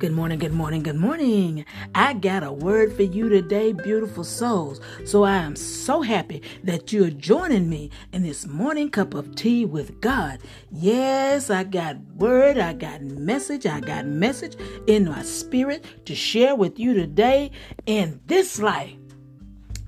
Good morning, good morning, good morning. I got a word for you today, beautiful souls. So I am so happy that you're joining me in this morning cup of tea with God. Yes, I got word, I got message, I got message in my spirit to share with you today. In this life,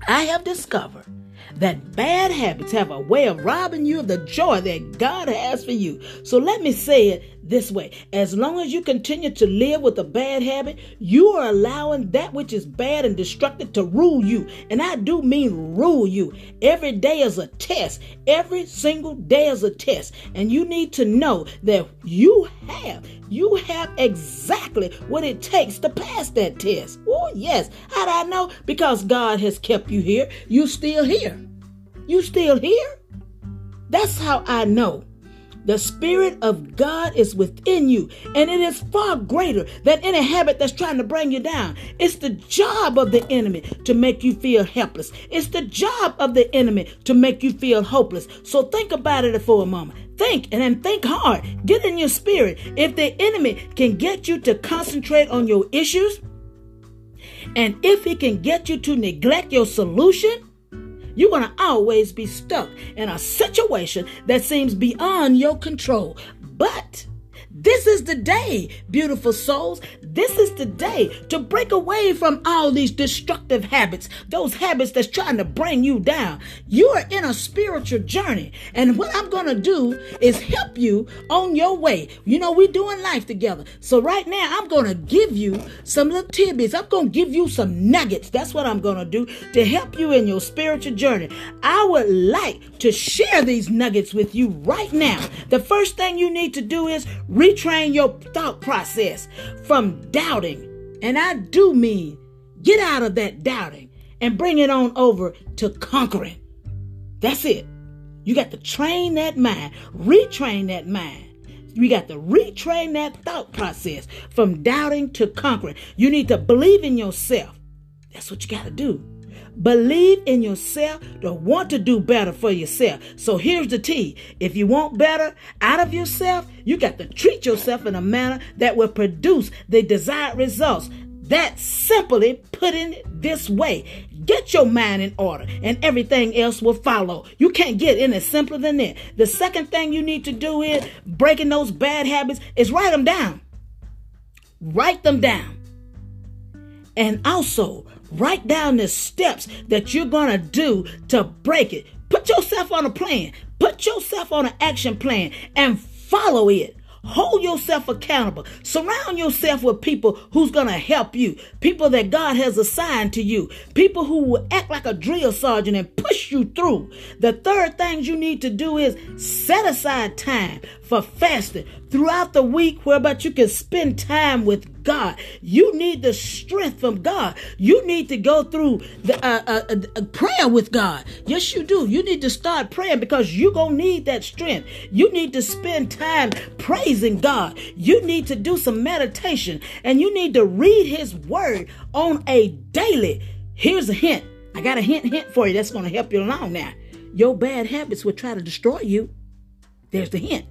I have discovered that bad habits have a way of robbing you of the joy that God has for you. So let me say it this way as long as you continue to live with a bad habit, you are allowing that which is bad and destructive to rule you. And I do mean rule you. Every day is a test, every single day is a test. And you need to know that you have, you have exactly what it takes to pass that test. Oh, yes. How do I know? Because God has kept you here. You still here. You still here. That's how I know the Spirit of God is within you, and it is far greater than any habit that's trying to bring you down. It's the job of the enemy to make you feel helpless. It's the job of the enemy to make you feel hopeless. So think about it for a moment. Think and then think hard. Get in your spirit. If the enemy can get you to concentrate on your issues, and if he can get you to neglect your solution, you're going to always be stuck in a situation that seems beyond your control. But this is the day, beautiful souls. This is the day to break away from all these destructive habits, those habits that's trying to bring you down. You are in a spiritual journey. And what I'm going to do is help you on your way. You know, we're doing life together. So right now, I'm going to give you some little tidbits. I'm going to give you some nuggets. That's what I'm going to do to help you in your spiritual journey. I would like to share these nuggets with you right now. The first thing you need to do is retrain your thought process from doubting. And I do mean get out of that doubting and bring it on over to conquering. That's it. You got to train that mind, retrain that mind. You got to retrain that thought process from doubting to conquering. You need to believe in yourself. That's what you got to do. Believe in yourself to want to do better for yourself. So here's the T. If you want better out of yourself, you got to treat yourself in a manner that will produce the desired results. That simply put in this way. Get your mind in order and everything else will follow. You can't get any simpler than that. The second thing you need to do is breaking those bad habits is write them down. Write them down. And also Write down the steps that you're going to do to break it. Put yourself on a plan. Put yourself on an action plan and follow it. Hold yourself accountable. Surround yourself with people who's going to help you. People that God has assigned to you. People who will act like a drill sergeant and push you through. The third thing you need to do is set aside time for fasting throughout the week whereby you can spend time with God. You need the strength from God. You need to go through the uh, uh, uh, uh prayer with God. Yes, you do. You need to start praying because you're going to need that strength. You need to spend time praising God. You need to do some meditation and you need to read His Word on a daily. Here's a hint. I got a hint, hint for you that's going to help you along now. Your bad habits will try to destroy you. There's the hint.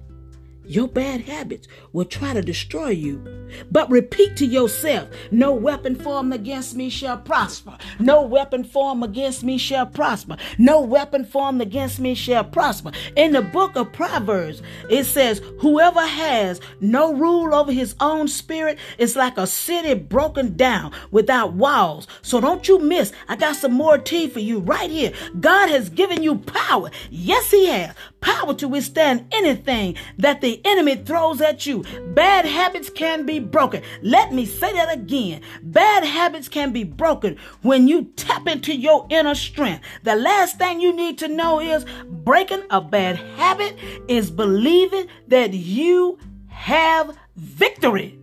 Your bad habits will try to destroy you. But repeat to yourself, no weapon formed against me shall prosper. No weapon formed against me shall prosper. No weapon formed against me shall prosper. In the book of Proverbs, it says, whoever has no rule over his own spirit is like a city broken down without walls. So don't you miss. I got some more tea for you right here. God has given you power. Yes, he has. Power to withstand anything that the enemy throws at you. Bad habits can be broken. Let me say that again. Bad habits can be broken when you tap into your inner strength. The last thing you need to know is breaking a bad habit is believing that you have victory.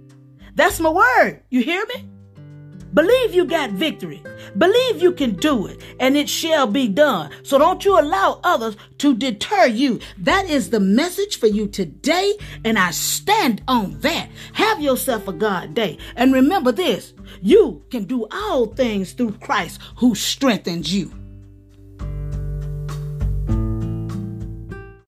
That's my word. You hear me? Believe you got victory. Believe you can do it and it shall be done. So don't you allow others to deter you. That is the message for you today. And I stand on that. Have yourself a God day. And remember this you can do all things through Christ who strengthens you.